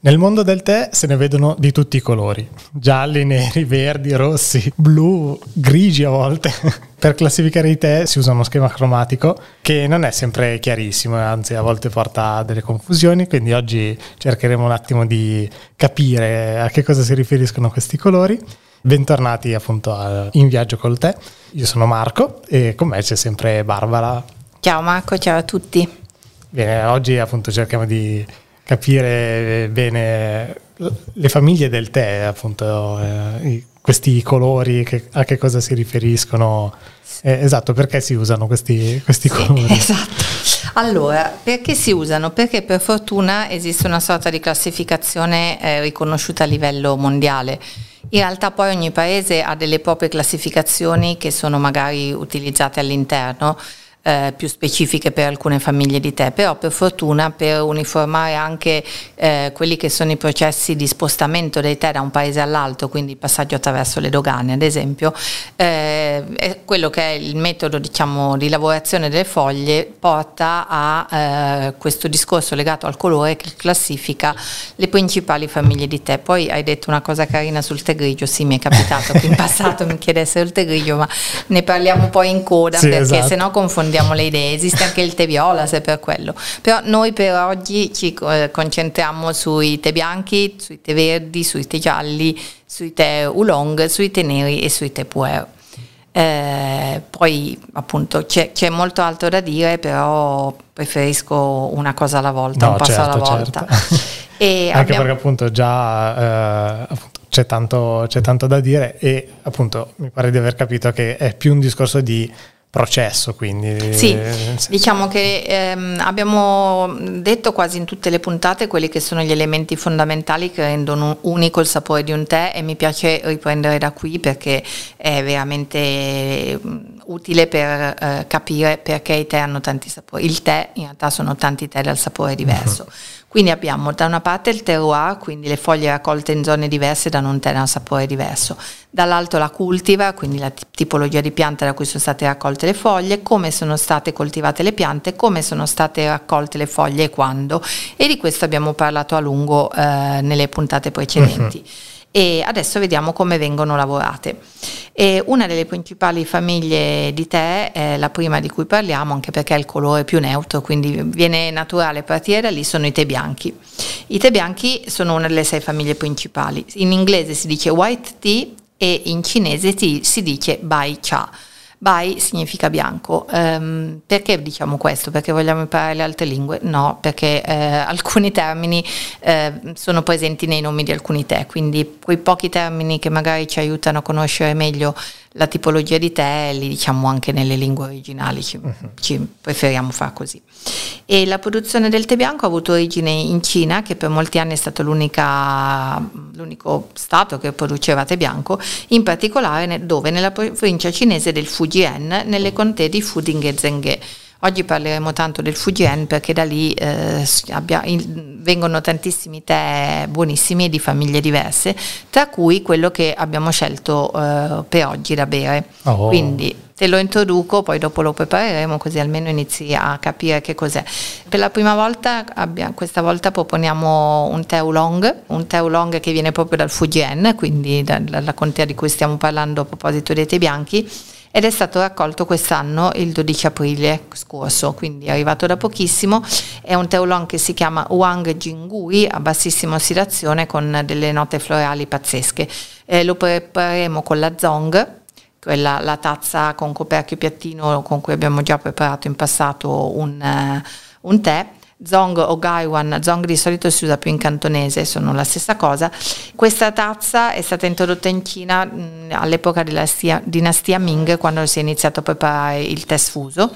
Nel mondo del tè se ne vedono di tutti i colori, gialli, neri, verdi, rossi, blu, grigi a volte. per classificare i tè si usa uno schema cromatico che non è sempre chiarissimo, anzi a volte porta a delle confusioni, quindi oggi cercheremo un attimo di capire a che cosa si riferiscono questi colori. Bentornati appunto in viaggio col tè. Io sono Marco e con me c'è sempre Barbara. Ciao Marco, ciao a tutti. Bene, oggi appunto cerchiamo di capire bene le famiglie del tè, appunto, eh, questi colori, che, a che cosa si riferiscono. Eh, esatto, perché si usano questi, questi sì, colori? Esatto. Allora, perché si usano? Perché per fortuna esiste una sorta di classificazione eh, riconosciuta a livello mondiale. In realtà poi ogni paese ha delle proprie classificazioni che sono magari utilizzate all'interno eh, più specifiche per alcune famiglie di tè, però per fortuna per uniformare anche eh, quelli che sono i processi di spostamento dei tè da un paese all'altro, quindi il passaggio attraverso le dogane ad esempio, eh, quello che è il metodo diciamo, di lavorazione delle foglie porta a eh, questo discorso legato al colore che classifica le principali famiglie di tè. Poi hai detto una cosa carina sul tè grigio, sì mi è capitato che in passato mi chiedessero il tè grigio, ma ne parliamo poi in coda sì, perché esatto. se no confondiamo confondiamo le idee, esiste anche il tè viola se per quello, però noi per oggi ci eh, concentriamo sui tè bianchi, sui tè verdi, sui tè gialli, sui tè oolong, sui tè neri e sui tè puer. Eh, poi appunto c'è, c'è, molto altro da dire, però preferisco una cosa alla volta, no, un passo certo, alla volta. Certo. Anche abbiamo... perché appunto già eh, appunto, c'è, tanto, c'è tanto da dire e appunto mi pare di aver capito che è più un discorso di processo quindi sì diciamo che ehm, abbiamo detto quasi in tutte le puntate quelli che sono gli elementi fondamentali che rendono unico il sapore di un tè e mi piace riprendere da qui perché è veramente mm, utile per eh, capire perché i tè hanno tanti sapori il tè in realtà sono tanti tè dal sapore diverso uh-huh. Quindi abbiamo da una parte il terroir, quindi le foglie raccolte in zone diverse danno un un sapore diverso, dall'altro la cultiva, quindi la tipologia di pianta da cui sono state raccolte le foglie, come sono state coltivate le piante, come sono state raccolte le foglie e quando. E di questo abbiamo parlato a lungo eh, nelle puntate precedenti. Uh-huh e adesso vediamo come vengono lavorate. E una delle principali famiglie di tè è la prima di cui parliamo, anche perché è il colore più neutro, quindi viene naturale partire da lì, sono i tè bianchi. I tè bianchi sono una delle sei famiglie principali. In inglese si dice white tea e in cinese si dice bai cha. Bai significa bianco. Um, perché diciamo questo? Perché vogliamo imparare le altre lingue? No, perché eh, alcuni termini eh, sono presenti nei nomi di alcuni tè, quindi quei pochi termini che magari ci aiutano a conoscere meglio la tipologia di tè li diciamo anche nelle lingue originali, ci, uh-huh. ci preferiamo fare così. E la produzione del tè bianco ha avuto origine in Cina, che per molti anni è stato l'unico stato che produceva tè bianco, in particolare dove nella provincia cinese del Fujian, nelle contee di Fuding e Zhenghe Oggi parleremo tanto del Fujian perché da lì eh, abbia, in, vengono tantissimi tè buonissimi e di famiglie diverse, tra cui quello che abbiamo scelto eh, per oggi da bere. Oh. Quindi te lo introduco, poi dopo lo prepareremo così almeno inizi a capire che cos'è. Per la prima volta, abbiamo, questa volta proponiamo un tè oolong, un tè oolong che viene proprio dal Fujian, quindi dalla contea di cui stiamo parlando a proposito dei tè bianchi ed è stato raccolto quest'anno il 12 aprile scorso, quindi è arrivato da pochissimo. È un teolon che si chiama Wang Jingui a bassissima ossidazione con delle note florali pazzesche. Eh, lo prepareremo con la Zong, quella, la tazza con coperchio piattino con cui abbiamo già preparato in passato un, uh, un tè Zong o Gaiwan, Zong di solito si usa più in cantonese, sono la stessa cosa. Questa tazza è stata introdotta in Cina mh, all'epoca della stia, dinastia Ming, quando si è iniziato preparare il tè sfuso,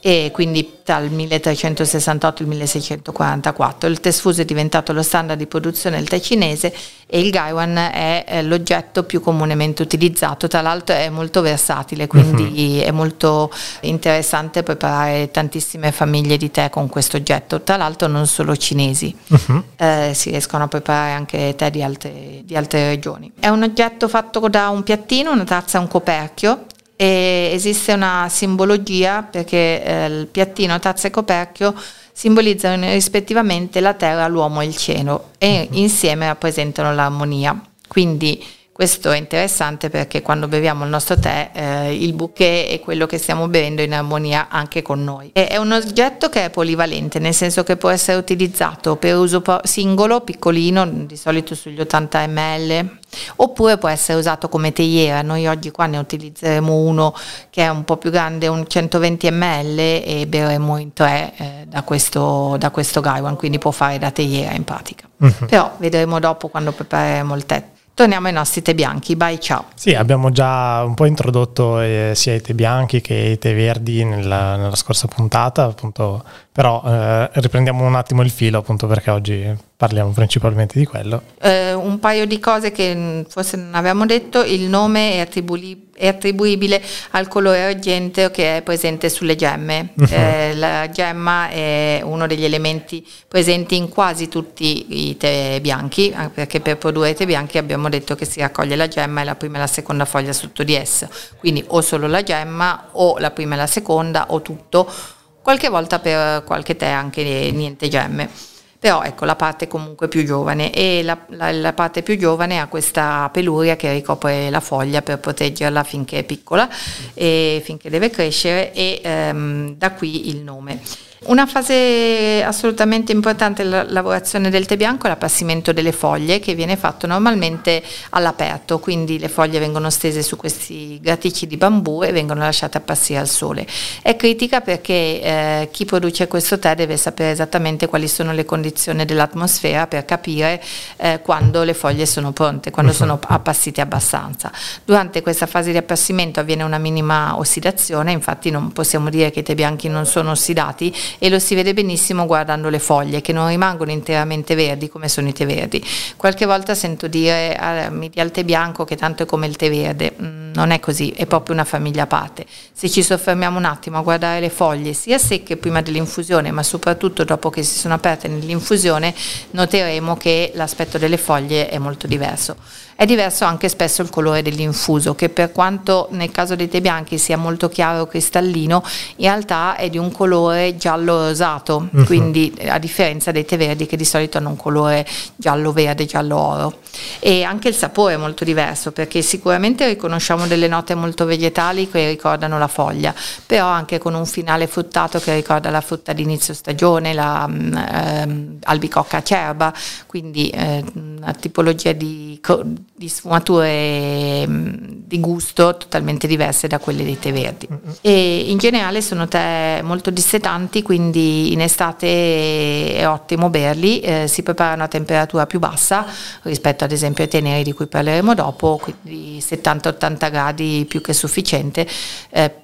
e quindi tra il 1368 e il 1644. Il tè sfuso è diventato lo standard di produzione del tè cinese e il Gaiwan è eh, l'oggetto più comunemente utilizzato, tra l'altro è molto versatile, quindi uh-huh. è molto interessante preparare tantissime famiglie di tè con questo oggetto tra l'altro non solo cinesi, uh-huh. eh, si riescono a preparare anche tè di altre, di altre regioni. È un oggetto fatto da un piattino, una tazza e un coperchio esiste una simbologia perché eh, il piattino, tazza e coperchio simbolizzano rispettivamente la terra, l'uomo e il cielo e Mhm. insieme rappresentano l'armonia. Quindi questo è interessante perché quando beviamo il nostro tè eh, il bouquet è quello che stiamo bevendo in armonia anche con noi. E- È un oggetto che è polivalente, nel senso che può essere utilizzato per uso singolo, piccolino, di solito sugli 80 ml, oppure può essere usato come teiera. Noi oggi qua ne utilizzeremo uno che è un po' più grande, un 120 ml e berremo in tre eh, da questo, da questo Gaiwan, quindi può fare da teiera in pratica. Mhm. Però vedremo dopo quando prepareremo il tè. Torniamo ai nostri tè bianchi, bye ciao. Sì, abbiamo già un po' introdotto eh, sia i tè bianchi che i tè verdi nella, nella scorsa puntata, appunto, però eh, riprendiamo un attimo il filo appunto perché oggi parliamo principalmente di quello. Eh, un paio di cose che mh, forse non avevamo detto, il nome è, attribuli- è attribuibile al colore argenteo che è presente sulle gemme. Eh, la gemma è uno degli elementi presenti in quasi tutti i tè bianchi, anche perché per produrre tè bianchi abbiamo detto che si raccoglie la gemma e la prima e la seconda foglia sotto di essa, quindi o solo la gemma o la prima e la seconda o tutto, qualche volta per qualche tè anche niente gemme. Però ecco la parte comunque più giovane e la, la- la parte più giovane ha questa peluria che ricopre la foglia per proteggerla finché è piccola e finché deve crescere e ehm, da qui il nome. Una fase assolutamente importante della lavorazione del tè bianco è l'appassimento delle foglie che viene fatto normalmente all'aperto, quindi le foglie vengono stese su questi graticci di bambù e vengono lasciate appassire al sole. È critica perché eh, chi produce questo tè deve sapere esattamente quali sono le condizioni dell'atmosfera per capire eh, quando le foglie sono pronte, quando sono appassite abbastanza. Durante questa fase di appassimento avviene una minima ossidazione, infatti non possiamo dire che i tè bianchi non sono ossidati e lo si vede benissimo guardando le foglie che non rimangono interamente verdi come sono i tè verdi. Qualche volta sento dire ah, mi dia il tè bianco che tanto è come il tè verde, Mm, non è così, è proprio una famiglia a parte. Se ci soffermiamo un attimo a guardare le foglie sia secche prima dell'infusione ma soprattutto dopo che si sono aperte nell'infusione noteremo che l'aspetto delle foglie è molto diverso. È diverso anche spesso il colore dell'infuso, che per quanto nel caso dei tè bianchi sia molto chiaro cristallino, in realtà è di un colore giallo rosato, Mhm. quindi a differenza dei tè verdi che di solito hanno un colore giallo verde, giallo oro. E anche il sapore è molto diverso, perché sicuramente riconosciamo delle note molto vegetali che ricordano la foglia, però anche con un finale fruttato che ricorda la frutta d'inizio stagione, la mm, ehm, albicocca acerba, quindi eh, una tipologia di, co- di sfumature mm, di gusto totalmente diverse da quelle dei tè verdi. E in generale sono tè molto dissetanti, quindi in estate è ottimo berli, eh, si preparano a temperatura più bassa rispetto ad esempio ai tè neri di cui parleremo dopo, quindi 70-80 gradi più che sufficiente eh,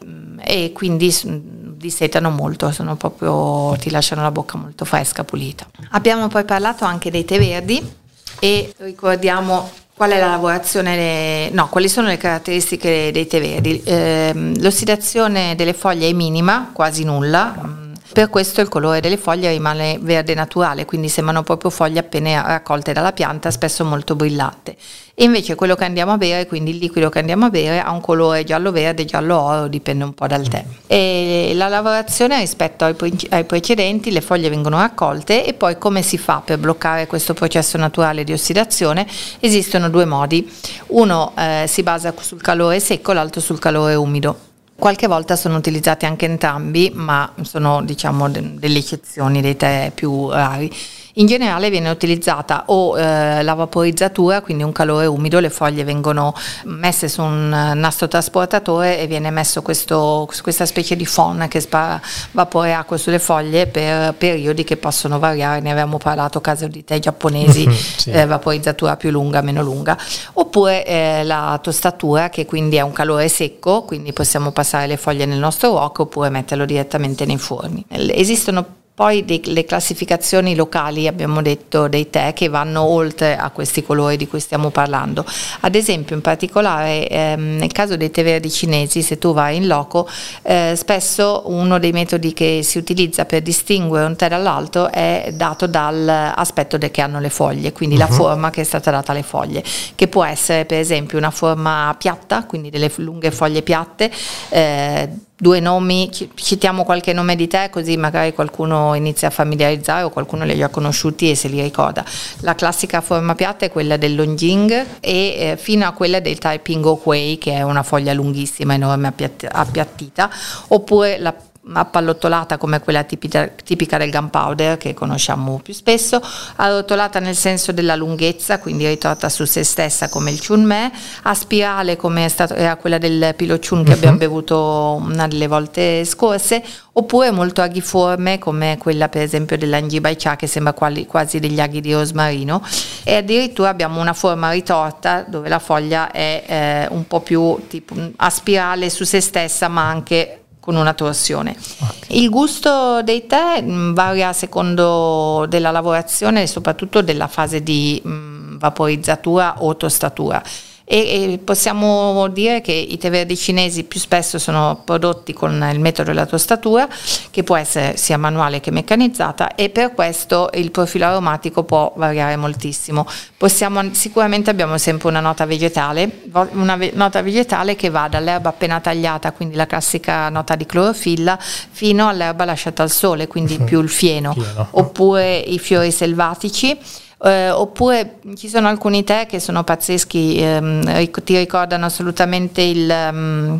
e quindi s- dissetano molto, sono proprio, ti lasciano la bocca molto fresca, pulita. Abbiamo poi parlato anche dei tè verdi e ricordiamo qual è la lavorazione, no, quali sono le caratteristiche dei tè verdi. Ehm, l'ossidazione delle foglie è minima, quasi nulla. Mm, Per questo il colore delle foglie rimane verde naturale, quindi sembrano proprio foglie appena raccolte dalla pianta, spesso molto brillante. E invece quello che andiamo a bere, quindi il liquido che andiamo a bere, ha un colore giallo-verde, giallo-oro, dipende un po' dal tè. E la lavorazione rispetto ai, pre- ai precedenti, le foglie vengono raccolte e poi come si fa per bloccare questo processo naturale di ossidazione? Esistono due modi. Uno eh, si basa sul calore secco, l'altro sul calore umido. Qualche volta sono utilizzati anche entrambi, ma sono diciamo de- delle eccezioni dei tè più rari. In generale viene utilizzata o eh, la vaporizzatura, quindi un calore umido, le foglie vengono messe su un eh, nastro trasportatore e viene messo questo- questa specie di phon che spara vapore e acqua sulle foglie per periodi che possono variare, ne avevamo parlato caso di tè giapponesi, Sì. eh, vaporizzatura più lunga, meno lunga, oppure eh, la tostatura che quindi è un calore secco, quindi possiamo passare le foglie nel nostro wok oppure metterlo direttamente nei forni. Esistono poi dei- le classificazioni locali, abbiamo detto, dei tè che vanno oltre a questi colori di cui stiamo parlando. Ad esempio, in particolare ehm, nel caso dei tè verdi cinesi, se tu vai in loco, eh, spesso uno dei metodi che si utilizza per distinguere un tè dall'altro è dato dall'aspetto che hanno le foglie, quindi la forma che è stata data alle foglie, che può essere per esempio una forma piatta, quindi delle lunghe foglie piatte, eh, due nomi, citiamo qualche nome di te così magari qualcuno inizia a familiarizzare o qualcuno li ha conosciuti e se li ricorda. La classica forma piatta è quella del Longjing e eh, fino a quella del Taiping Okwei che è una foglia lunghissima, enorme, appiattita, oppure la appallottolata come quella tipica, tipica, del gunpowder che conosciamo più spesso, arrotolata nel senso della lunghezza, quindi ritorta su se stessa come il chunme, a spirale come stato, era quella del pilociun che uh-huh. abbiamo bevuto una delle volte scorse, oppure molto aghiforme come quella per esempio dell'angibaicia che sembra quali, quasi degli aghi di rosmarino. E addirittura abbiamo una forma ritorta dove la foglia è eh, un po' più tipo, a spirale su se stessa ma anche con una torsione. Okay. Il gusto dei tè mm, varia a secondo della lavorazione e soprattutto della fase di mh, mm, vaporizzatura o tostatura e, e, possiamo dire che i tè verdi cinesi più spesso sono prodotti con il metodo della tostatura che può essere sia manuale che meccanizzata e per questo il profilo aromatico può variare moltissimo. Possiamo, sicuramente abbiamo sempre una nota vegetale, una ve- nota vegetale che va dall'erba appena tagliata, quindi la classica nota di clorofilla, fino all'erba lasciata al sole, quindi più il fieno, fieno. oppure i fiori selvatici eh, oppure ci sono alcuni tè che sono pazzeschi, ehm, ti ricordano assolutamente il, um,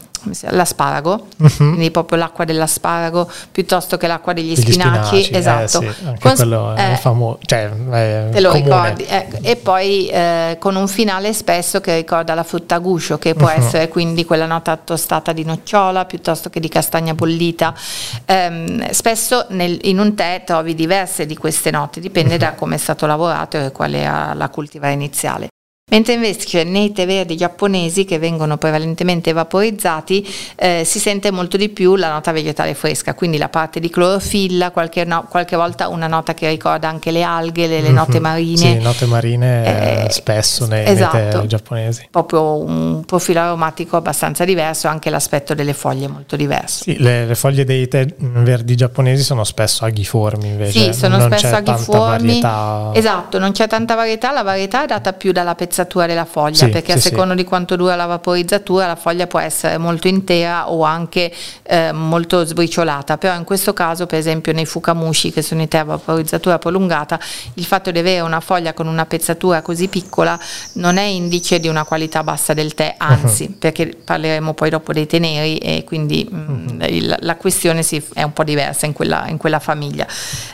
l'asparago, uh-huh. quindi proprio l'acqua dell'asparago piuttosto che l'acqua degli spinaci. spinaci. Eh, esatto. Eh sì, con, quello è eh, famoso, cioè, è te lo comune. ricordi. Eh, e poi eh, con un finale spesso che ricorda la frutta guscio, che può uh-huh. essere quindi quella nota tostata di nocciola piuttosto che di castagna bollita. Ehm, spesso nel, in un tè trovi diverse di queste note, dipende uh-huh. da come è stato lavorato e qual è la cultura iniziale. Mentre invece nei tè verdi giapponesi che vengono prevalentemente vaporizzati eh, si sente molto di più la nota vegetale fresca, quindi la parte di clorofilla, qualche, no, qualche volta una nota che ricorda anche le alghe, le, le note mhm. marine. Sì, note marine eh, spesso nei, esatto, nei tè giapponesi. Proprio un profilo aromatico abbastanza diverso, anche l'aspetto delle foglie molto diverso. Sì, le, le foglie dei tè verdi giapponesi sono spesso aghiformi invece. Sì, sono non spesso aghiformi. Esatto, non c'è tanta varietà, la varietà è data più dalla pezzatura spezzatura della foglia, sì, perché sì, a seconda sì. di quanto dura la vaporizzatura la foglia può essere molto intera o anche eh, molto sbriciolata, però in questo caso per esempio nei fukamushi che sono i tè a vaporizzatura prolungata, il fatto di avere una foglia con una pezzatura così piccola non è indice di una qualità bassa del tè, anzi, uh-huh. perché parleremo poi dopo dei teneri e quindi uh-huh. mh, il, la questione si, è un po' diversa in quella, in quella famiglia.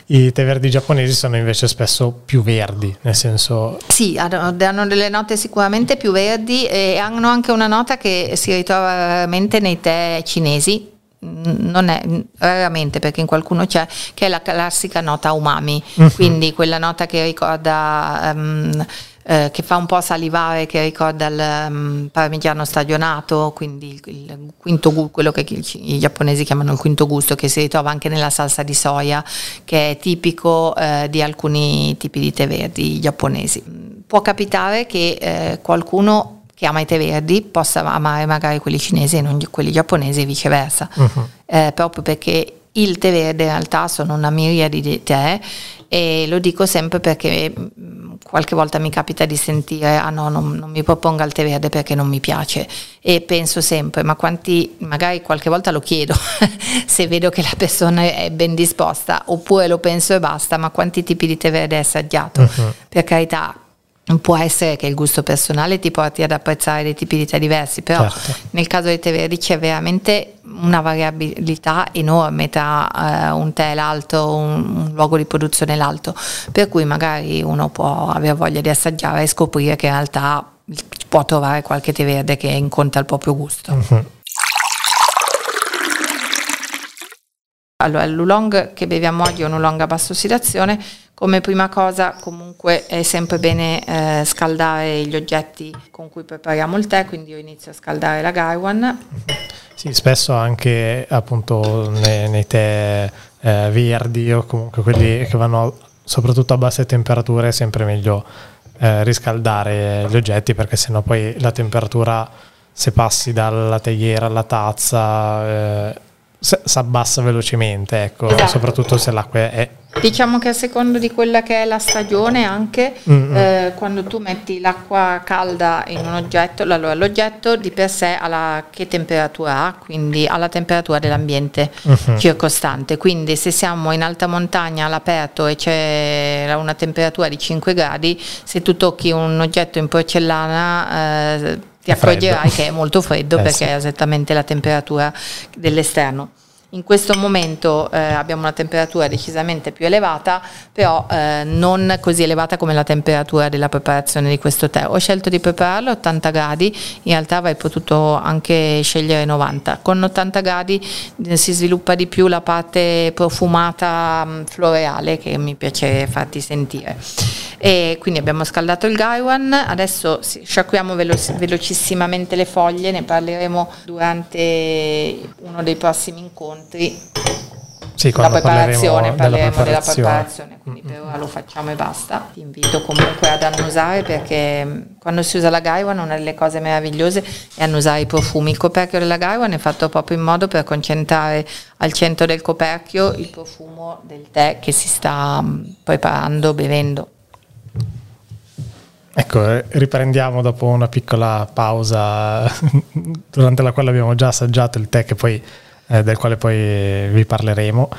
I tè verdi giapponesi sono invece spesso più verdi, nel senso... Sì, hanno, delle note sicuramente più verdi e hanno anche una nota che si ritrova raramente nei tè cinesi, non è raramente perché in qualcuno c'è che è la classica nota umami uh-huh. quindi quella nota che ricorda um, eh, che fa un po' salivare, che ricorda il um, parmigiano stagionato, quindi il, il quinto gusto, quello che i, i, giapponesi chiamano il quinto gusto, che si ritrova anche nella salsa di soia, che è tipico eh, di alcuni tipi di tè verdi giapponesi. Può capitare che eh, qualcuno che ama i tè verdi possa amare magari quelli cinesi e non quelli giapponesi e viceversa, uh-huh. proprio perché il tè verde in realtà sono una miriade di tè e lo dico sempre perché mm, qualche volta mi capita di sentire ah no non, non, mi proponga il tè verde perché non mi piace e penso sempre ma quanti magari qualche volta lo chiedo se vedo che la persona è ben disposta oppure lo penso e basta ma quanti tipi di tè verde hai assaggiato uh-huh. per carità può essere che il gusto personale ti porti ad apprezzare dei tipi di tè diversi, però certo. nel caso dei tè verdi c'è veramente una variabilità enorme tra uh, un tè e l'altro, un, un, luogo di produzione e l'altro, per cui magari uno può avere voglia di assaggiare e scoprire che in realtà può trovare qualche tè verde che incontra il proprio gusto. Uh-huh. Allora, l'oolong che beviamo oggi è un oolong a bassa ossidazione come prima cosa comunque è sempre bene eh, scaldare gli oggetti con cui prepariamo il tè, quindi io inizio a scaldare la Gaiwan. Sì, spesso anche appunto nei, nei tè eh, verdi o comunque quelli che vanno soprattutto a basse temperature è sempre meglio eh, riscaldare gli oggetti perché sennò poi la temperatura se passi dalla teiera alla tazza eh, si abbassa velocemente, ecco, esatto. soprattutto se l'acqua è Diciamo che a secondo di quella che è la stagione anche, eh, quando tu metti l'acqua calda in un oggetto, allora l'oggetto di per sé ha la, che temperatura ha, quindi ha la temperatura dell'ambiente mm-hmm. circostante, quindi se siamo in alta montagna all'aperto e c'è una temperatura di 5 gradi, se tu tocchi un oggetto in porcellana eh, ti accorgerai che è molto freddo eh, perché sì. è esattamente la temperatura dell'esterno. In questo momento eh, abbiamo una temperatura decisamente più elevata, però eh, non così elevata come la temperatura della preparazione di questo tè. Ho scelto di prepararlo a 80 gradi, in realtà avrei potuto anche scegliere 90. Con 80 gradi eh, si sviluppa di più la parte profumata mh, mm, floreale che mi piace farti sentire. E quindi abbiamo scaldato il Gaiwan, adesso sciacquiamo velo- velocissimamente le foglie, ne parleremo durante uno dei prossimi incontri. Sì, la preparazione, parleremo, parleremo della preparazione, quindi per ora lo facciamo e basta. Ti invito comunque ad annusare perché mm, quando si usa la Gaiwan una delle cose meravigliose è annusare i profumi. Il coperchio della Gaiwan è fatto proprio in modo per concentrare al centro del coperchio il profumo del tè che si sta mm, preparando, bevendo. Ecco, eh, riprendiamo dopo una piccola pausa durante la quale abbiamo già assaggiato il tè poi, eh, del quale poi vi parleremo.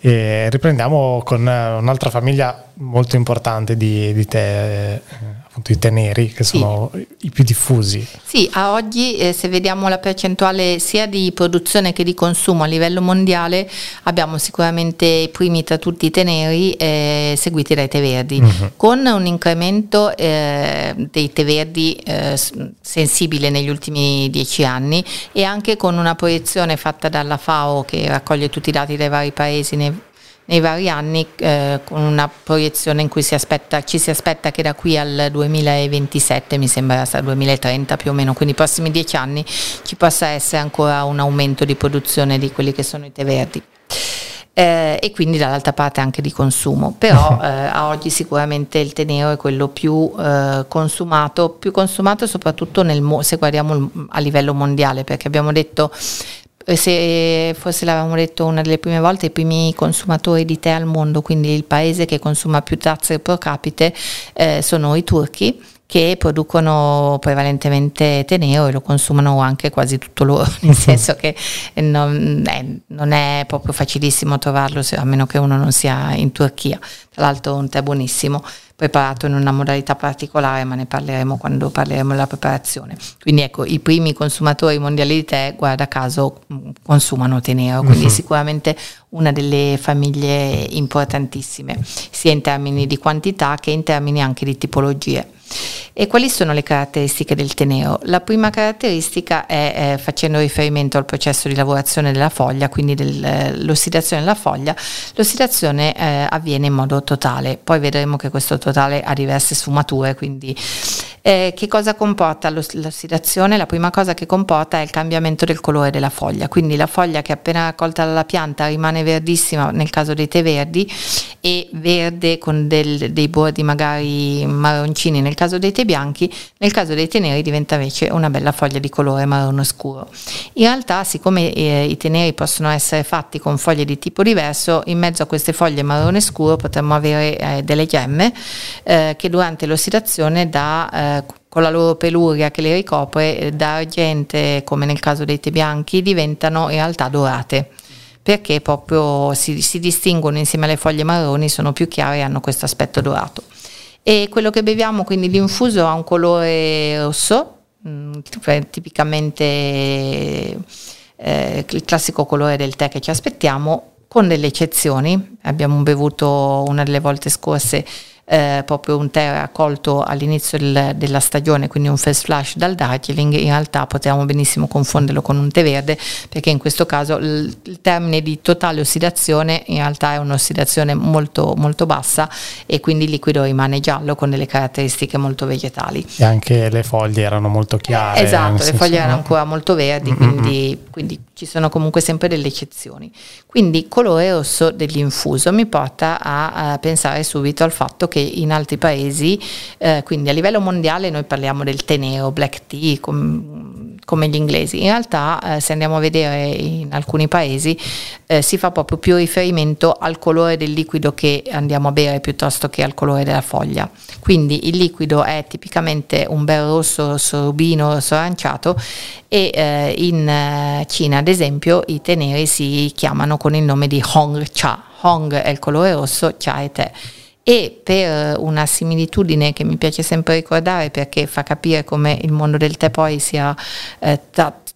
E riprendiamo con eh, un'altra famiglia molto importante di, di tè eh, appunto i tè neri che sono sì. i più diffusi. Sì, a oggi eh, se vediamo la percentuale sia di produzione che di consumo a livello mondiale abbiamo sicuramente i primi tra tutti i tè neri eh, seguiti dai tè verdi, uh-huh. con un incremento eh, dei tè verdi eh, sensibile negli ultimi dieci anni e anche con una proiezione fatta dalla FAO che raccoglie tutti i dati dai vari paesi nei nei vari anni eh, con una proiezione in cui si aspetta, ci si aspetta che da qui al 2027, mi sembra al 2030 più o meno, quindi i prossimi dieci anni ci possa essere ancora un aumento di produzione di quelli che sono i tè verdi. Eh, e quindi dall'altra parte anche di consumo, però eh, a oggi sicuramente il tè nero è quello più eh, consumato, più consumato soprattutto nel, se guardiamo a livello mondiale, perché abbiamo detto se forse l'avevamo detto una delle prime volte, i primi consumatori di tè al mondo, quindi il paese che consuma più tazze pro capite, eh, sono i turchi che producono prevalentemente tè nero e lo consumano anche quasi tutto loro, nel senso che non, eh, non è proprio facilissimo trovarlo, se, a meno che uno non sia in Turchia. Tra l'altro un tè buonissimo preparato in una modalità particolare, ma ne parleremo quando parleremo della preparazione. Quindi ecco, i primi consumatori mondiali di tè, guarda caso, mm, consumano tè nero, quindi uh-huh. sicuramente una delle famiglie importantissime, sia in termini di quantità che in termini anche di tipologie. E quali sono le caratteristiche del teneo? La prima caratteristica è, eh, facendo riferimento al processo di lavorazione della foglia, quindi dell'ossidazione della foglia, l'ossidazione eh, avviene in modo totale, poi vedremo che questo totale ha diverse sfumature, quindi eh, che cosa comporta l'ossidazione? La prima cosa che comporta è il cambiamento del colore della foglia, quindi la foglia che appena raccolta dalla pianta rimane verdissima nel caso dei tè verdi e verde con del, dei bordi magari marroncini nel caso dei tè bianchi, nel caso dei tè neri diventa invece una bella foglia di colore marrone scuro. In realtà siccome eh, i tè neri possono essere fatti con foglie di tipo diverso, in mezzo a queste foglie marrone scuro potremmo avere eh, delle gemme eh, che durante l'ossidazione da eh, con la loro peluria che le ricopre, eh, da argente, come nel caso dei tè bianchi, diventano in realtà dorate perché proprio si, si distinguono insieme alle foglie marroni, sono più chiare e hanno questo aspetto dorato. E quello che beviamo, quindi l'infuso, ha un colore rosso, mm, tipicamente eh, il classico colore del tè che ci aspettiamo, con delle eccezioni. Abbiamo bevuto una delle volte scorse eh, proprio un tè raccolto all'inizio del, della stagione, quindi un first flash dal Darjeeling, in realtà potevamo benissimo confonderlo con un tè verde perché in questo caso il, il termine di totale ossidazione in realtà è un'ossidazione molto, molto bassa e quindi il liquido rimane giallo con delle caratteristiche molto vegetali. E anche le foglie erano molto chiare. Esatto, le foglie erano ancora molto verdi, quindi, quindi ci sono comunque sempre delle eccezioni. Quindi colore rosso dell'infuso mi porta a, a pensare subito al fatto che in altri paesi, eh, quindi a livello mondiale noi parliamo del tè black tea, com- come gli inglesi. In realtà, eh, se andiamo a vedere in alcuni paesi, eh, si fa proprio più riferimento al colore del liquido che andiamo a bere piuttosto che al colore della foglia. Quindi il liquido è tipicamente un bel rosso, rosso rubino, rosso aranciato e eh, in eh, Cina, ad esempio, i tè neri si chiamano con il nome di Hong Cha. Hong è il colore rosso, Cha è tè e per una similitudine che mi piace sempre ricordare perché fa capire come il mondo del tè poi sia, eh,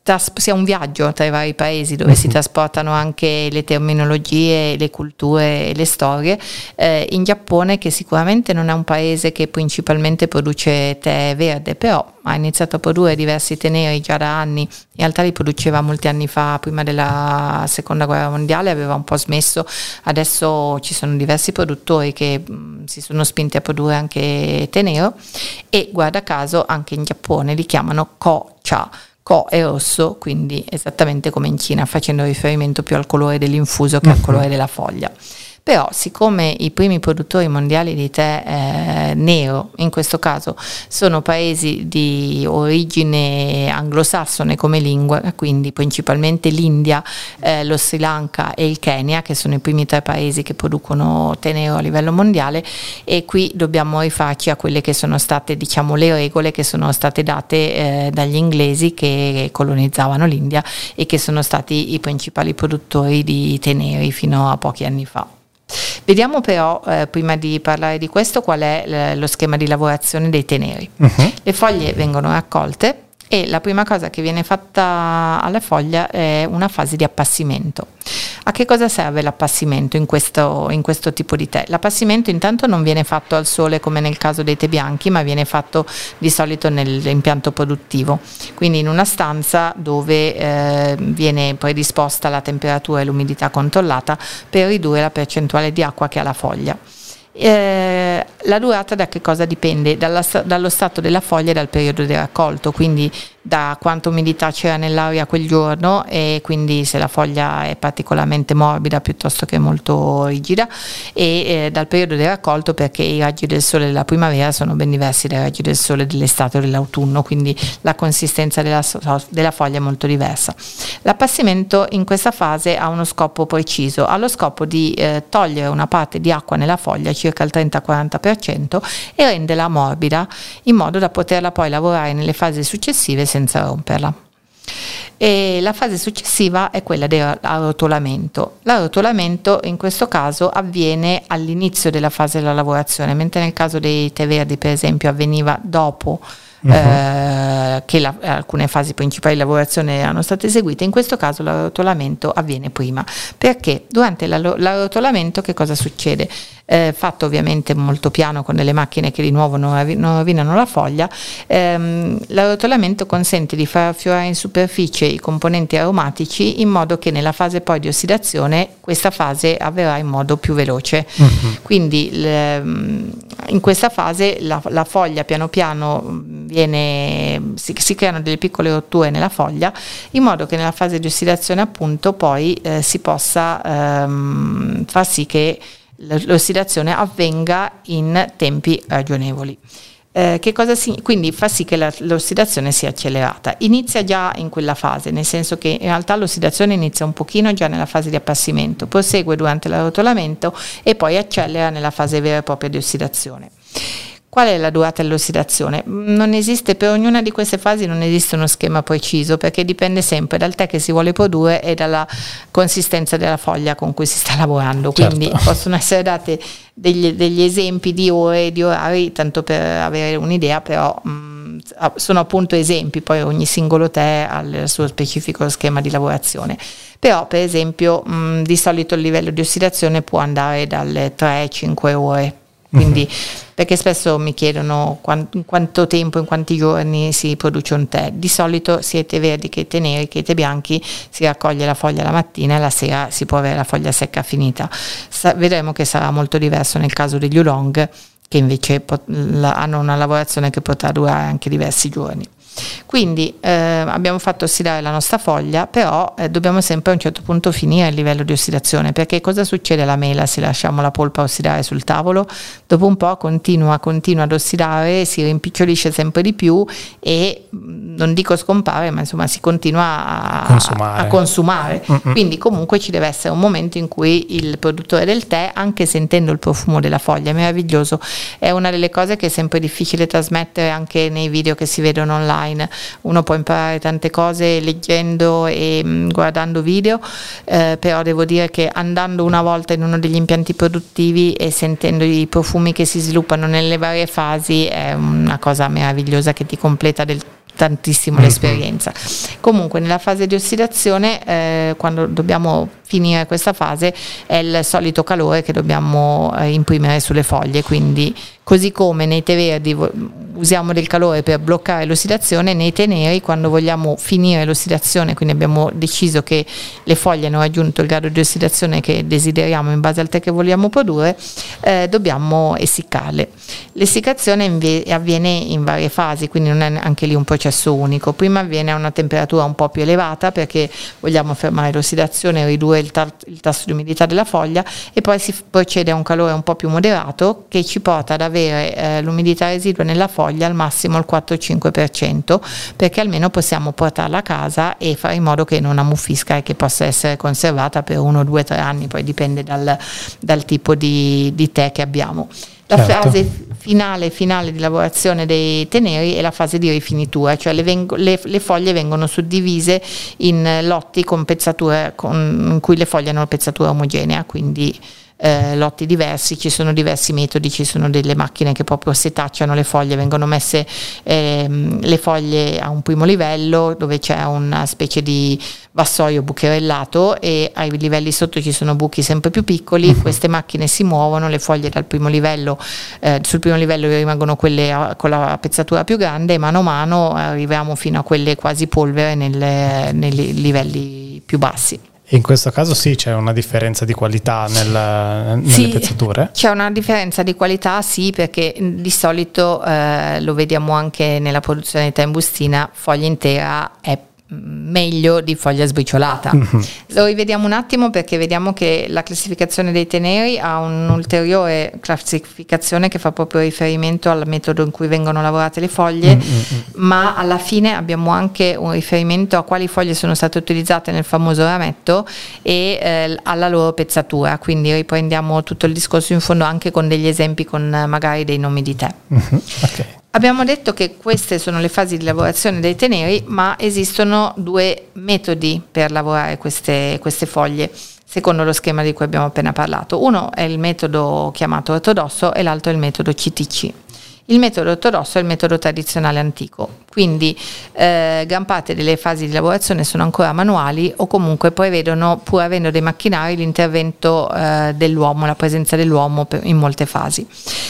tras- sia un viaggio tra i vari paesi dove si mhm. trasportano anche le terminologie, le culture e le storie, eh, in Giappone che sicuramente non è un paese che principalmente produce tè verde, però ha iniziato a produrre diversi tè neri già da anni, in realtà li produceva molti anni fa, prima della seconda guerra mondiale, aveva un po' smesso, adesso ci sono diversi produttori che mh, mm, si sono spinti a produrre anche tè nero e guarda caso anche in Giappone li chiamano ko-cha. Ko è rosso, quindi esattamente come in Cina, facendo riferimento più al colore dell'infuso che al colore della foglia. Però siccome i primi produttori mondiali di tè eh, nero, in questo caso, sono paesi di origine anglosassone come lingua, quindi principalmente l'India, eh, lo Sri Lanka e il Kenya, che sono i primi tre paesi che producono tè nero a livello mondiale, e qui dobbiamo rifarci a quelle che sono state diciamo, le regole che sono state date eh, dagli inglesi che colonizzavano l'India e che sono stati i principali produttori di tè neri fino a pochi anni fa. Vediamo però, eh, prima di parlare di questo, qual è lo schema di lavorazione dei teneri. Uh-huh. Le foglie vengono raccolte e la prima cosa che viene fatta alla foglia è una fase di appassimento. A che cosa serve l'appassimento in questo, in questo, tipo di tè? L'appassimento intanto non viene fatto al sole come nel caso dei tè bianchi, ma viene fatto di solito nell'impianto produttivo, quindi in una stanza dove eh, viene predisposta la temperatura e l'umidità controllata per ridurre la percentuale di acqua che ha la foglia. Eh, la durata da che cosa dipende? Dalla, dallo stato della foglia e dal periodo di raccolto, quindi da quanta umidità c'era nell'aria quel giorno e quindi se la foglia è particolarmente morbida piuttosto che molto rigida e eh, dal periodo di raccolto perché i raggi del sole della primavera sono ben diversi dai raggi del sole dell'estate o dell'autunno, quindi la consistenza della, della foglia è molto diversa. L'appassimento in questa fase ha uno scopo preciso, ha lo scopo di eh, togliere una parte di acqua nella foglia, circa il 30-40%, e renderla morbida in modo da poterla poi lavorare nelle fasi successive senza romperla. E la fase successiva è quella dell'arrotolamento. L'arrotolamento in questo caso avviene all'inizio della fase della lavorazione, mentre nel caso dei tè verdi per esempio avveniva dopo uh-huh. eh, che la, alcune fasi principali di lavorazione erano state eseguite, in questo caso l'arrotolamento avviene prima. Perché durante l'arrotolamento che cosa succede? Eh, fatto ovviamente molto piano con delle macchine che di nuovo non, rovinano la foglia, ehm, l'arrotolamento consente di far affiorare in superficie i componenti aromatici in modo che nella fase poi di ossidazione questa fase avverrà in modo più veloce. Uh-huh. Quindi mm, in questa fase la, la, foglia piano piano viene, si, si, creano delle piccole rotture nella foglia in modo che nella fase di ossidazione appunto poi eh, si possa ehm, far sì che l'ossidazione avvenga in tempi ragionevoli. Eh, si, quindi fa sì che la, l'ossidazione sia accelerata. Inizia già in quella fase, nel senso che in realtà l'ossidazione inizia un pochino già nella fase di appassimento, prosegue durante l'arrotolamento e poi accelera nella fase vera e propria di ossidazione. Qual è la durata dell'ossidazione? Non esiste, per ognuna di queste fasi non esiste uno schema preciso perché dipende sempre dal tè che si vuole produrre e dalla consistenza della foglia con cui si sta lavorando. Quindi certo. possono essere date degli, degli, esempi di ore e di orari, tanto per avere un'idea, però mh, sono appunto esempi, poi ogni singolo tè ha il suo specifico schema di lavorazione. Però per esempio mh, di solito il livello di ossidazione può andare dalle 3-5 ore quindi, perché spesso mi chiedono quant- in quanto tempo, in quanti giorni si produce un tè. Di solito sia tè verdi che tè neri che tè bianchi si raccoglie la foglia la mattina e la sera si può avere la foglia secca finita. Sa- vedremo che sarà molto diverso nel caso degli oolong che invece pot- la- hanno una lavorazione che potrà durare anche diversi giorni. Quindi eh, abbiamo fatto ossidare la nostra foglia, però eh, dobbiamo sempre a un certo punto finire il livello di ossidazione, perché cosa succede alla mela se lasciamo la polpa ossidare sul tavolo? Dopo un po' continua, continua ad ossidare, si rimpicciolisce sempre di più e non dico scompare, ma insomma si continua a consumare. A consumare. Quindi comunque ci deve essere un momento in cui il produttore del tè, anche sentendo il profumo della foglia, è meraviglioso, è una delle cose che è sempre difficile trasmettere anche nei video che si vedono online. Uno può imparare tante cose leggendo e mh, mm, guardando video, eh, però devo dire che andando una volta in uno degli impianti produttivi e sentendo i profumi che si sviluppano nelle varie fasi è una cosa meravigliosa che ti completa del tantissimo mm-hmm. l'esperienza. Comunque nella fase di ossidazione, eh, quando dobbiamo finire questa fase, è il solito calore che dobbiamo eh, imprimere sulle foglie, quindi così come nei tè verdi usiamo del calore per bloccare l'ossidazione, nei tè neri quando vogliamo finire l'ossidazione, quindi abbiamo deciso che le foglie hanno raggiunto il grado di ossidazione che desideriamo in base al tè che vogliamo produrre, eh, dobbiamo essiccarle. L'essiccazione inve- avviene in varie fasi, quindi non è anche lì un processo unico. Prima avviene a una temperatura un po' più elevata perché vogliamo fermare l'ossidazione, ridurre il, tar- il tasso di umidità della foglia e poi si procede a un calore un po' più moderato che ci porta ad avere avere eh, l'umidità residua nella foglia al massimo il 4-5% perché almeno possiamo portarla a casa e fare in modo che non ammuffisca e che possa essere conservata per 1, 2, 3 anni, poi dipende dal, dal tipo di, di tè che abbiamo. La certo. fase finale, finale di lavorazione dei teneri è la fase di rifinitura, cioè le, veng- le, le foglie vengono suddivise in lotti con pezzatura, con, in cui le foglie hanno pezzatura omogenea, quindi eh, lotti diversi, ci sono diversi metodi, ci sono delle macchine che proprio setacciano le foglie, vengono messe ehm, le foglie a un primo livello dove c'è una specie di vassoio bucherellato e ai livelli sotto ci sono buchi sempre più piccoli, uh-huh. queste macchine si muovono, le foglie dal primo livello, eh, sul primo livello rimangono quelle a, con la pezzatura più grande e mano a mano arriviamo fino a quelle quasi polvere nelle, nei livelli più bassi. In questo caso sì, c'è una differenza di qualità nel, nelle sì, pezzature? C'è una differenza di qualità, sì, perché di solito eh, lo vediamo anche nella produzione di tè in bustina, foglia intera è meglio di foglia sbriciolata. Mm-hmm. Lo rivediamo un attimo perché vediamo che la classificazione dei teneri ha un'ulteriore classificazione che fa proprio riferimento al metodo in cui vengono lavorate le foglie, mm-hmm. ma alla fine abbiamo anche un riferimento a quali foglie sono state utilizzate nel famoso rametto e eh, alla loro pezzatura, quindi riprendiamo tutto il discorso in fondo anche con degli esempi con eh, magari dei nomi di tè. Mm-hmm. Okay. Abbiamo detto che queste sono le fasi di lavorazione dei teneri, ma esistono due metodi per lavorare queste, queste foglie secondo lo schema di cui abbiamo appena parlato. Uno è il metodo chiamato ortodosso e l'altro è il metodo CTC. Il metodo ortodosso è il metodo tradizionale antico, quindi eh, gran parte delle fasi di lavorazione sono ancora manuali o comunque prevedono, pur avendo dei macchinari, l'intervento eh, dell'uomo, la presenza dell'uomo per, in molte fasi.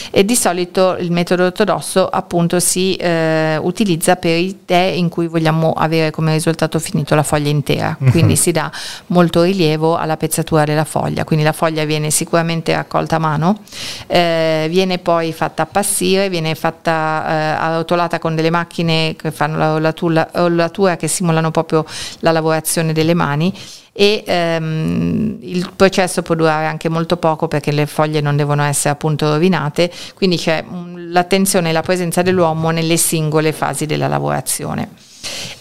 E di solito il metodo ortodosso appunto si eh, utilizza per i tè in cui vogliamo avere come risultato finito la foglia intera, uh-huh. quindi si dà molto rilievo alla pezzatura della foglia, quindi la foglia viene sicuramente raccolta a mano, eh, viene poi fatta appassire, viene fatta eh, arrotolata con delle macchine che fanno la rollatura, rollatura che simulano proprio la lavorazione delle mani e ehm, il processo può durare anche molto poco perché le foglie non devono essere appunto rovinate, quindi c'è l'attenzione e la presenza dell'uomo nelle singole fasi della lavorazione.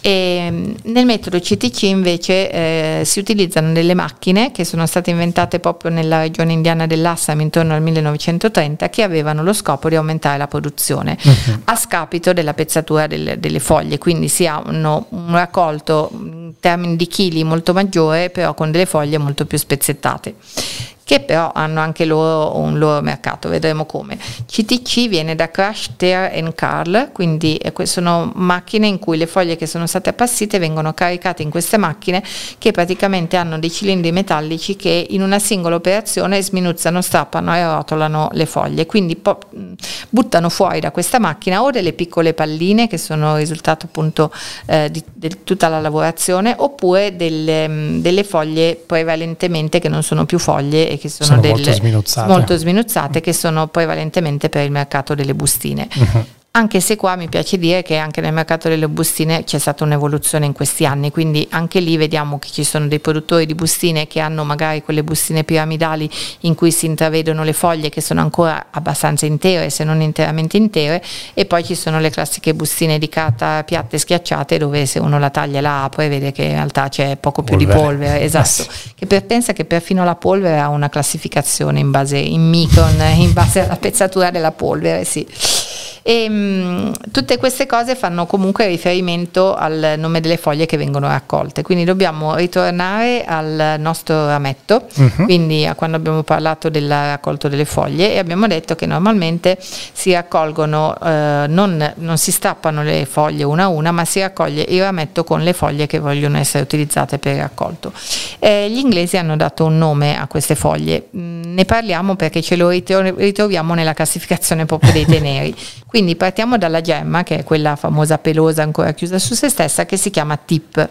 E mm, nel metodo CTC invece eh, si utilizzano delle macchine che sono state inventate proprio nella regione indiana dell'Assam intorno al 1930 che avevano lo scopo di aumentare la produzione uh-huh. a scapito della pezzatura delle, delle foglie, quindi si hanno un raccolto in termini di chili molto maggiore però con delle foglie molto più spezzettate che però hanno anche loro un loro mercato, vedremo come. CTC viene da Crash, Tear Carl, quindi eh, sono macchine in cui le foglie che sono state appassite vengono caricate in queste macchine che praticamente hanno dei cilindri metallici che in una singola operazione sminuzzano, strappano e rotolano le foglie, quindi po- buttano fuori da questa macchina o delle piccole palline che sono il risultato appunto eh, di, di, tutta la lavorazione oppure delle, delle foglie prevalentemente che non sono più foglie che sono, sono delle, molto, sminuzzate. molto sminuzzate, che sono prevalentemente per il mercato delle bustine. Uh-huh. Anche se qua mi piace dire che anche nel mercato delle bustine c'è stata un'evoluzione in questi anni, quindi anche lì vediamo che ci sono dei produttori di bustine che hanno magari quelle bustine piramidali in cui si intravedono le foglie che sono ancora abbastanza intere, se non interamente intere, e poi ci sono le classiche bustine di carta piatte schiacciate dove se uno la taglia e la apre vede che in realtà c'è poco più polvere. di polvere, esatto, che per, pensa che perfino la polvere ha una classificazione in base in micron, in base alla pezzatura della polvere, sì. E mh, mm, tutte queste cose fanno comunque riferimento al nome delle foglie che vengono raccolte, quindi dobbiamo ritornare al nostro rametto, uh-huh. quindi a quando abbiamo parlato del raccolto delle foglie e abbiamo detto che normalmente si raccolgono, eh, non, non, si strappano le foglie una a una, ma si raccoglie il rametto con le foglie che vogliono essere utilizzate per il raccolto. Eh, gli inglesi hanno dato un nome a queste foglie, mm, ne parliamo perché ce lo ritroviamo nella classificazione proprio dei teneri. Quindi partiamo dalla gemma, che è quella famosa pelosa ancora chiusa su se stessa, che si chiama tip.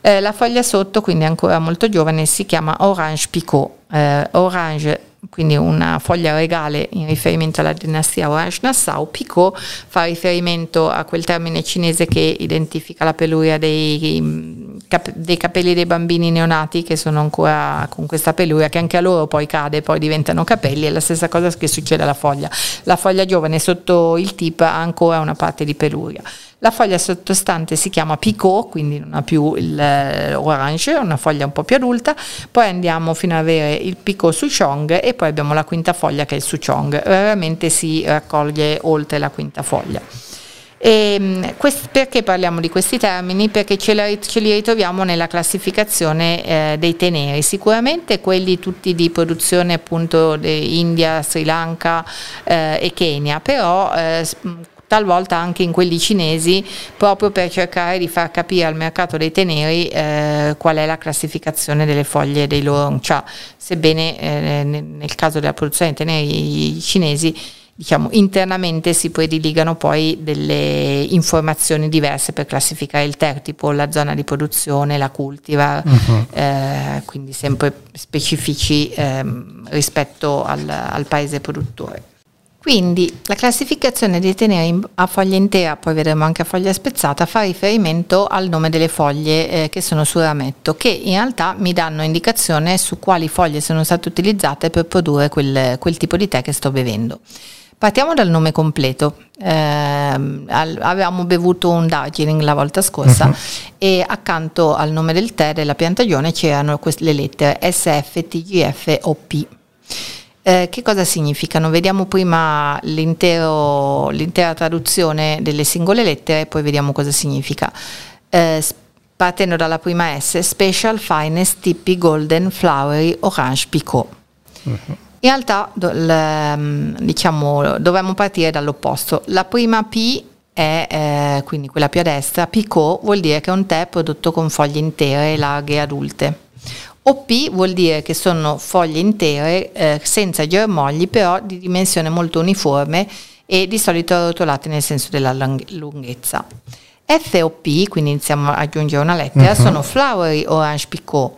Eh, la foglia sotto, quindi ancora molto giovane, si chiama Orange Picot. Eh, orange quindi una foglia regale in riferimento alla dinastia Orange-Nassau, Picot fa riferimento a quel termine cinese che identifica la peluria dei, dei, capelli dei bambini neonati che sono ancora con questa peluria che anche a loro poi cade, poi diventano capelli, è la stessa cosa che succede alla foglia. La foglia giovane sotto il tip ha ancora una parte di peluria. La foglia sottostante si chiama picot, quindi non ha più l'orange, eh, è una foglia un po' più adulta, poi andiamo fino ad avere il picot souchong e poi abbiamo la quinta foglia che è il souchong, raramente si raccoglie oltre la quinta foglia. E, ehm, quest, perché parliamo di questi termini? Perché ce, la, ce li ritroviamo nella classificazione eh, dei teneri, sicuramente quelli tutti di produzione appunto di India, Sri Lanka eh, e Kenya, però eh, talvolta anche in quelli cinesi, proprio per cercare di far capire al mercato dei teneri eh, qual è la classificazione delle foglie dei loro oncia, sebbene eh, nel caso della produzione dei teneri cinesi diciamo, internamente si prediligano poi delle informazioni diverse per classificare il tè, tipo la zona di produzione, la cultivar, uh-huh. eh, quindi sempre specifici eh, rispetto al, al paese produttore. Quindi la classificazione dei teneri a foglia intera, poi vedremo anche a foglia spezzata, fa riferimento al nome delle foglie eh, che sono sul rametto, che in realtà mi danno indicazione su quali foglie sono state utilizzate per produrre quel, quel tipo di tè che sto bevendo. Partiamo dal nome completo. Eh, avevamo bevuto un Darjeeling la volta scorsa uh-huh. e accanto al nome del tè della piantagione c'erano queste, le lettere SF, TGF o P. Eh, che cosa significano? Vediamo prima l'intera traduzione delle singole lettere e poi vediamo cosa significa. Eh, partendo dalla prima S, Special Finest Tippy Golden Flowery Orange Picot. Uh-huh. In realtà do, le, mm, diciamo, dovremmo partire dall'opposto. La prima P è eh, quindi quella più a destra, Picot vuol dire che è un tè prodotto con foglie intere, larghe e adulte. OP vuol dire che sono foglie intere eh, senza germogli però di dimensione molto uniforme e di solito rotolate nel senso della lunghezza. FOP, quindi iniziamo a aggiungere una lettera, uh-huh. sono flowery orange picot.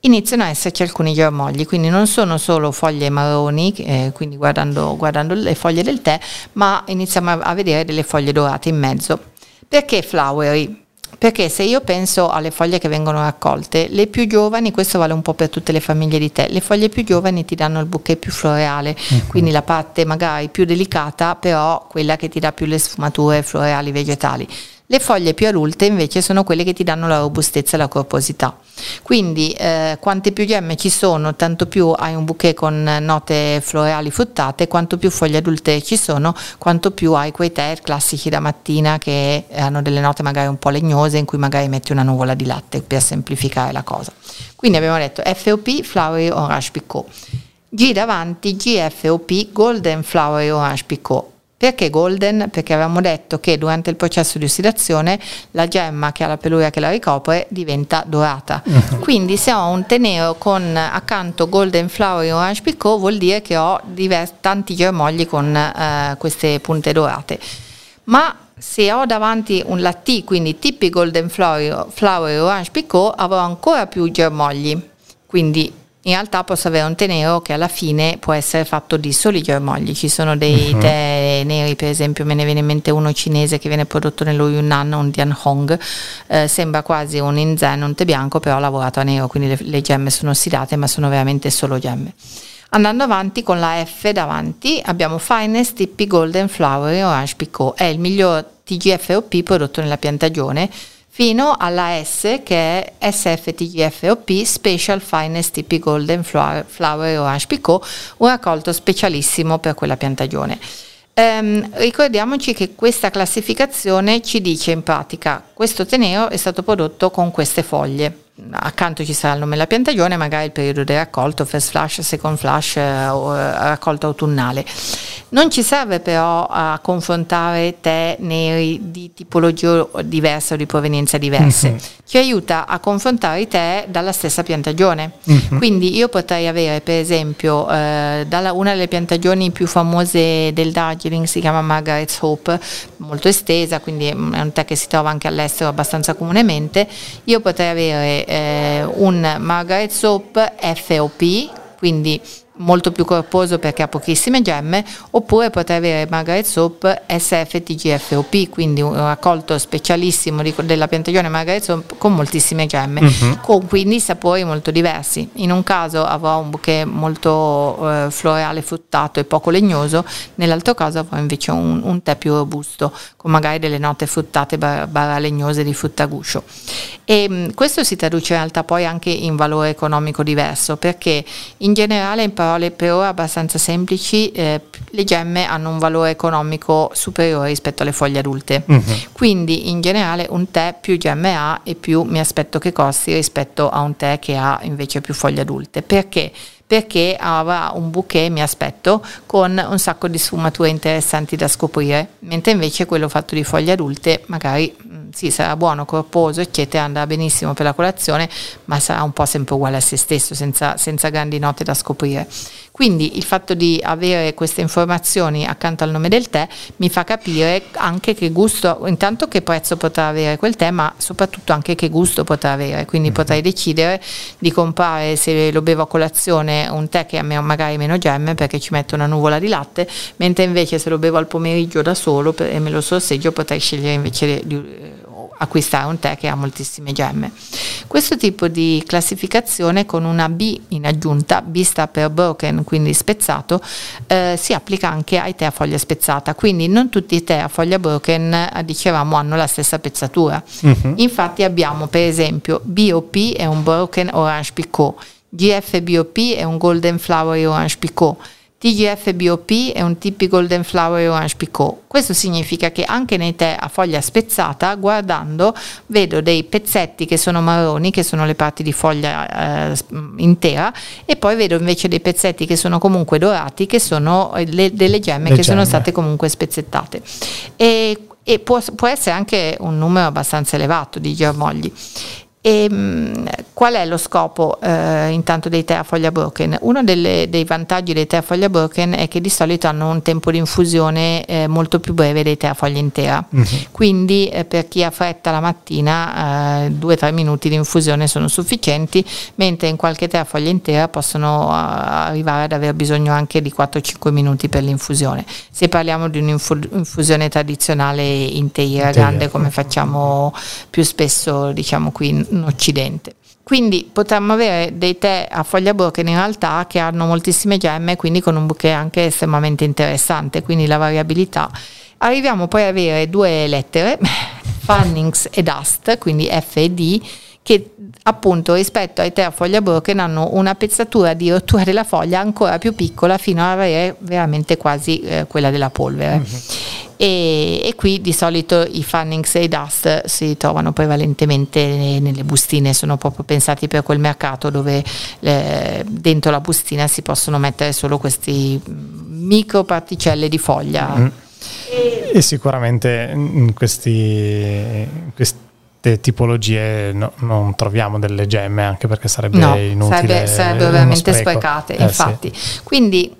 Iniziano a esserci alcuni germogli, quindi non sono solo foglie marroni, eh, quindi guardando, guardando le foglie del tè, ma iniziamo a, a vedere delle foglie dorate in mezzo. Perché flowery? Perché se io penso alle foglie che vengono raccolte, le più giovani, questo vale un po' per tutte le famiglie di tè, le foglie più giovani ti danno il bouquet più floreale, uh-huh. quindi la parte magari più delicata, però quella che ti dà più le sfumature floreali vegetali. Le foglie più adulte invece sono quelle che ti danno la robustezza e la corposità. Quindi eh, quante più gemme ci sono, tanto più hai un bouquet con note floreali fruttate, quanto più foglie adulte ci sono, quanto più hai quei tè classici da mattina che hanno delle note magari un po' legnose in cui magari metti una nuvola di latte per semplificare la cosa. Quindi abbiamo detto FOP, Flowery Orange Picot. G davanti, GFOP, Golden Flowery Orange Picot perché golden? Perché avevamo detto che durante il processo di ossidazione la gemma che ha la peluria che la ricopre diventa dorata. Uh-huh. Quindi se ho un tenero con accanto golden flowery orange picot vuol dire che ho divers- tanti germogli con uh, queste punte dorate. Ma se ho davanti un la T, quindi tipi golden flowery, flowery orange picot, avrò ancora più germogli. Quindi in realtà posso avere un tè nero che alla fine può essere fatto di soli germogli. Ci sono dei uh-huh. tè neri, per esempio, me ne viene in mente uno cinese che viene prodotto nello Yunnan, un Dian Hong, eh, sembra quasi un Inzen, un tè bianco, però lavorato a nero, quindi le, le gemme sono ossidate, ma sono veramente solo gemme. Andando avanti con la F davanti abbiamo Finest Tippy Golden Flowery Orange Picot, è il miglior TGFOP prodotto nella piantagione fino alla S che è SFTGFOP Special Finest Tippy Golden Flower Orange Picot, un raccolto specialissimo per quella piantagione. Um, ricordiamoci che questa classificazione ci dice in pratica questo tenero è stato prodotto con queste foglie accanto ci sarà il nome della piantagione, magari il periodo di raccolto, first flash, second flash eh, o eh, raccolta autunnale. Non ci serve però a confrontare tè neri di tipologia diversa o di provenienza diverse, uh-huh. ci aiuta a confrontare i tè dalla stessa piantagione. Uh-huh. Quindi io potrei avere per esempio eh, dalla, una delle piantagioni più famose del Darjeeling si chiama Margaret's Hope, molto estesa, quindi è un tè che si trova anche all'estero abbastanza comunemente. Io potrei avere un Margaret Soap FOP, quindi molto più corposo perché ha pochissime gemme, oppure potrei avere Margaret Soap SFTGFOP, quindi un raccolto specialissimo di, della piantagione Margaret Soap con moltissime gemme, uh-huh. con quindi sapori molto diversi. In un caso avrò un bouquet molto eh, floreale, fruttato e poco legnoso, nell'altro caso avrò invece un, un tè più robusto, con magari delle note fruttate barra, legnose di frutta guscio. E mh, questo si traduce in realtà poi anche in valore economico diverso, perché in generale in parole per ora abbastanza semplici, eh, le gemme hanno un valore economico superiore rispetto alle foglie adulte. Uh-huh. Quindi in generale un tè più gemme ha e più mi aspetto che costi rispetto a un tè che ha invece più foglie adulte. Perché? perché avrà un bouquet, mi aspetto, con un sacco di sfumature interessanti da scoprire, mentre invece quello fatto di foglie adulte magari mm, sì, sarà buono, corposo, eccetera, andrà benissimo per la colazione, ma sarà un po' sempre uguale a se stesso, senza, senza grandi note da scoprire. Quindi il fatto di avere queste informazioni accanto al nome del tè mi fa capire anche che gusto, intanto che prezzo potrà avere quel tè, ma soprattutto anche che gusto potrà avere. Quindi mm-hmm. potrei decidere di comprare, se lo bevo a colazione, un tè che ha magari meno gemme perché ci metto una nuvola di latte, mentre invece se lo bevo al pomeriggio da solo e me lo sorseggio potrei scegliere invece di acquistare un tè che ha moltissime gemme. Questo tipo di classificazione con una B in aggiunta, B sta per broken, quindi spezzato, eh, si applica anche ai tè a foglia spezzata, quindi non tutti i tè a foglia broken, eh, dicevamo, hanno la stessa pezzatura. Uh-huh. Infatti abbiamo per esempio BOP è un broken orange picot, GFBOP è un golden flowery orange picot, TGF BOP è un tipico Golden Flower Orange Picot. Questo significa che anche nei tè a foglia spezzata, guardando, vedo dei pezzetti che sono marroni, che sono le parti di foglia eh, intera, e poi vedo invece dei pezzetti che sono comunque dorati, che sono le, delle gemme le che gemme. sono state comunque spezzettate. E, e può, può, essere anche un numero abbastanza elevato di germogli. E, ehm, qual è lo scopo eh, intanto dei tè a foglia broken? Uno delle, dei vantaggi dei tè a foglia broken è che di solito hanno un tempo di infusione eh, molto più breve dei tè a foglia intera. Uh-huh. Quindi eh, per chi ha fretta la mattina 2-3 eh, minuti di infusione sono sufficienti, mentre in qualche tè a foglia intera possono uh, arrivare ad aver bisogno anche di 4-5 minuti per l'infusione. Se parliamo di un'infusione tradizionale intera, grande come facciamo più spesso diciamo qui in Occidente. Quindi potremmo avere dei tè a foglia broken in realtà che hanno moltissime gemme, quindi con un bouquet anche estremamente interessante, quindi la variabilità. Arriviamo poi ad avere due lettere, Fannings e Dust, quindi F e D, che appunto rispetto ai tè a foglia broken hanno una pezzatura di rottura della foglia ancora più piccola fino ad avere veramente quasi eh, quella della polvere. Mm-hmm e, e, qui di solito i Fannings e i Dust si trovano prevalentemente nelle bustine, sono proprio pensati per quel mercato dove eh, dentro la bustina si possono mettere solo questi micro particelle di foglia. Mm. E, sicuramente in questi, queste tipologie no, non troviamo delle gemme anche perché sarebbe no, inutile sarebbe, sarebbero veramente sprecate eh, infatti sì. quindi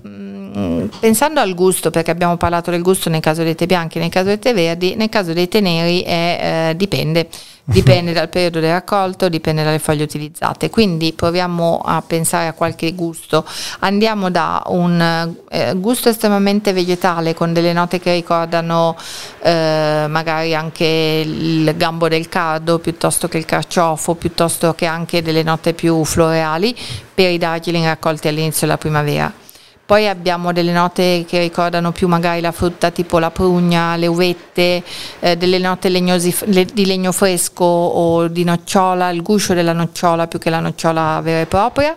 Mm, pensando al gusto, perché abbiamo parlato del gusto nel caso dei tè bianchi, nel caso dei tè verdi, nel caso dei tè neri è, eh, dipende dipende dal periodo del raccolto, dipende dalle foglie utilizzate. Quindi proviamo a pensare a qualche gusto. Andiamo da un eh, gusto estremamente vegetale con delle note che ricordano eh, magari anche il gambo del cardo piuttosto che il carciofo, piuttosto che anche delle note più floreali per i darjeeling raccolti all'inizio della primavera poi abbiamo delle note che ricordano più magari la frutta tipo la prugna, le uvette, eh, delle note legnosi, le, di legno fresco o di nocciola, il guscio della nocciola più che la nocciola vera e propria.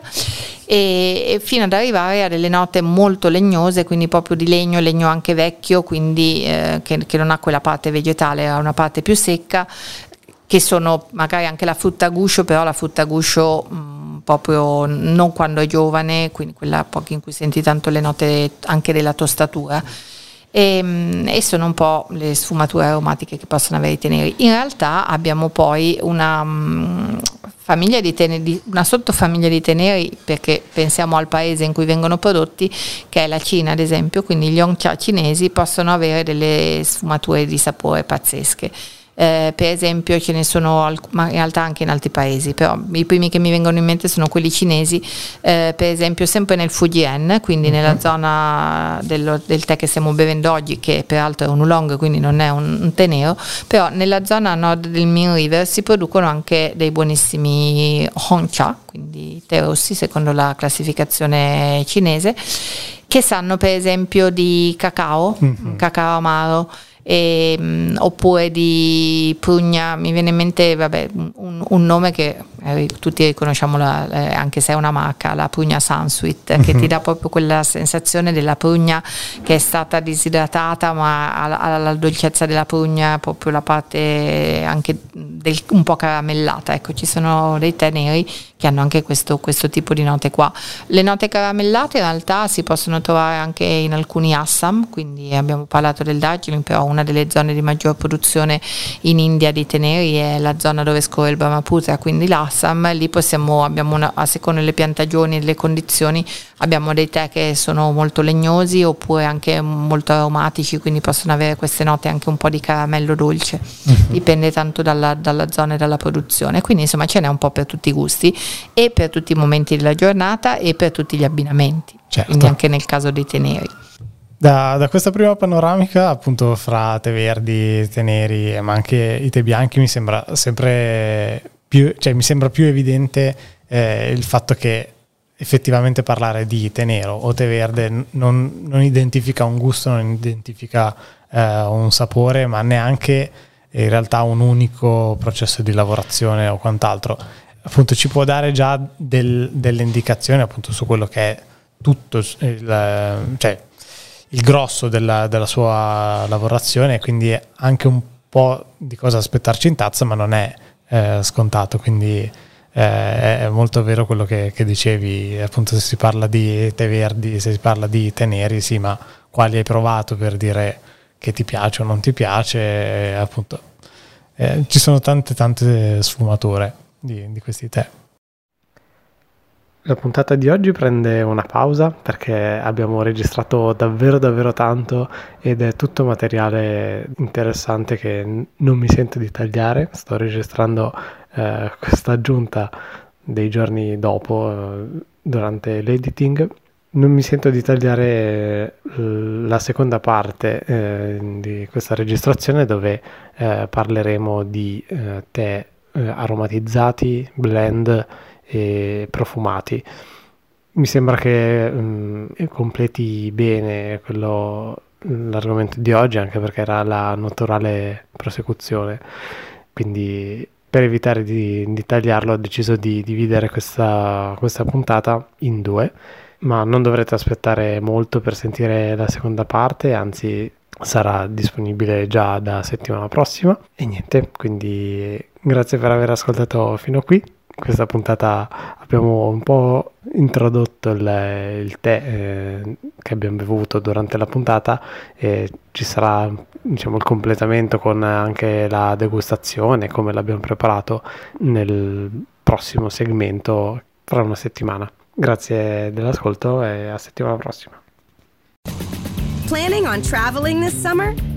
E, e fino ad arrivare a delle note molto legnose, quindi proprio di legno, legno anche vecchio, quindi eh, che, che non ha quella parte vegetale, ha una parte più secca, che sono magari anche la frutta a guscio, però la frutta a guscio mh, mm, proprio non quando è giovane, quindi quella in cui senti tanto le note anche della tostatura. E, mm, e, sono un po' le sfumature aromatiche che possono avere i teneri. In realtà abbiamo poi una um, famiglia di teneri, una sottofamiglia di teneri, perché pensiamo al paese in cui vengono prodotti, che è la Cina ad esempio, quindi gli Yongcha cinesi possono avere delle sfumature di sapore pazzesche eh, per esempio ce ne sono, ma in realtà anche in altri paesi, però i primi che mi vengono in mente sono quelli cinesi, eh, per esempio sempre nel Fujian, quindi nella uh-huh. zona dello, del tè che stiamo bevendo oggi, che peraltro è un oolong, quindi non è un, un tè nero, però nella zona a nord del Min River si producono anche dei buonissimi Hongcha, quindi tè rossi secondo la classificazione cinese, che sanno per esempio di cacao, uh-huh. cacao amaro e, um, oppure di Prugna, mi viene in mente vabbè, un, un, nome che eh, tutti riconosciamo la, eh, anche se è una marca, la Prugna Sunsweet, uh-huh. che ti mhm. dà proprio quella sensazione della prugna che è stata disidratata ma ha, ha la dolcezza della prugna, proprio la parte anche del, un po' caramellata, ecco ci sono dei tè neri che hanno anche questo, questo, tipo di note qua. Le note caramellate in realtà si possono trovare anche in alcuni Assam, quindi abbiamo parlato del Darjeeling, però una delle zone di maggior produzione in India di teneri è la zona dove scorre il Brahmaputra, quindi l'Assam, lì possiamo, abbiamo una, a seconda delle piantagioni e delle condizioni, abbiamo dei tè che sono molto legnosi oppure anche molto aromatici, quindi possono avere queste note anche un po' di caramello dolce, uh-huh. dipende tanto dalla, dalla zona e dalla produzione, quindi insomma ce n'è un po' per tutti i gusti e per tutti i momenti della giornata e per tutti gli abbinamenti, certo. quindi anche nel caso dei teneri. Da, da, questa prima panoramica, appunto, fra tè verdi, tè neri, ma anche i tè bianchi, mi sembra sempre più, cioè, mi sembra più evidente eh, il fatto che effettivamente parlare di tè nero o tè verde non, non identifica un gusto, non identifica eh, un sapore, ma neanche in realtà un unico processo di lavorazione o quant'altro. Appunto ci può dare già del, delle indicazioni appunto su quello che è tutto il, cioè, il grosso della, della, sua lavorazione quindi anche un po' di cosa aspettarci in tazza ma non è eh, scontato quindi eh, è molto vero quello che, che, dicevi appunto se si parla di tè verdi se si parla di tè neri sì ma quali hai provato per dire che ti piace o non ti piace appunto eh, ci sono tante tante sfumature di, di questi tè. La puntata di oggi prende una pausa perché abbiamo registrato davvero davvero tanto ed è tutto materiale interessante che non mi sento di tagliare. Sto registrando eh, questa aggiunta dei giorni dopo eh, durante l'editing. Non mi sento di tagliare eh, la seconda parte eh, di questa registrazione dove eh, parleremo di tè aromatizzati, blend e profumati. Mi sembra che mh, mm, completi bene quello, l'argomento di oggi, anche perché era la naturale prosecuzione. Quindi per evitare di, di tagliarlo ho deciso di dividere questa, questa puntata in due ma non dovrete aspettare molto per sentire la seconda parte, anzi sarà disponibile già da settimana prossima e niente, quindi Grazie per aver ascoltato fino a qui. Questa puntata abbiamo un po' introdotto il, il tè eh, che abbiamo bevuto durante la puntata e ci sarà diciamo, il completamento con anche la degustazione, come l'abbiamo preparato nel prossimo segmento fra una settimana. Grazie dell'ascolto e a settimana prossima. Planning on traveling this summer?